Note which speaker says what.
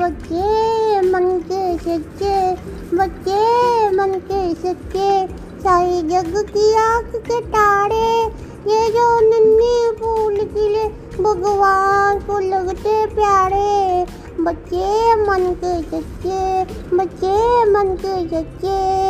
Speaker 1: बच्चे, मन के सच्चे, बच्चे, मन के सच्चे सारी जग की आँख के तारे, ये जो नन्हे फूल खिले, भगवान को लगते प्यार। बच्चे मन के सच्चे बच्चे मन के सच्चे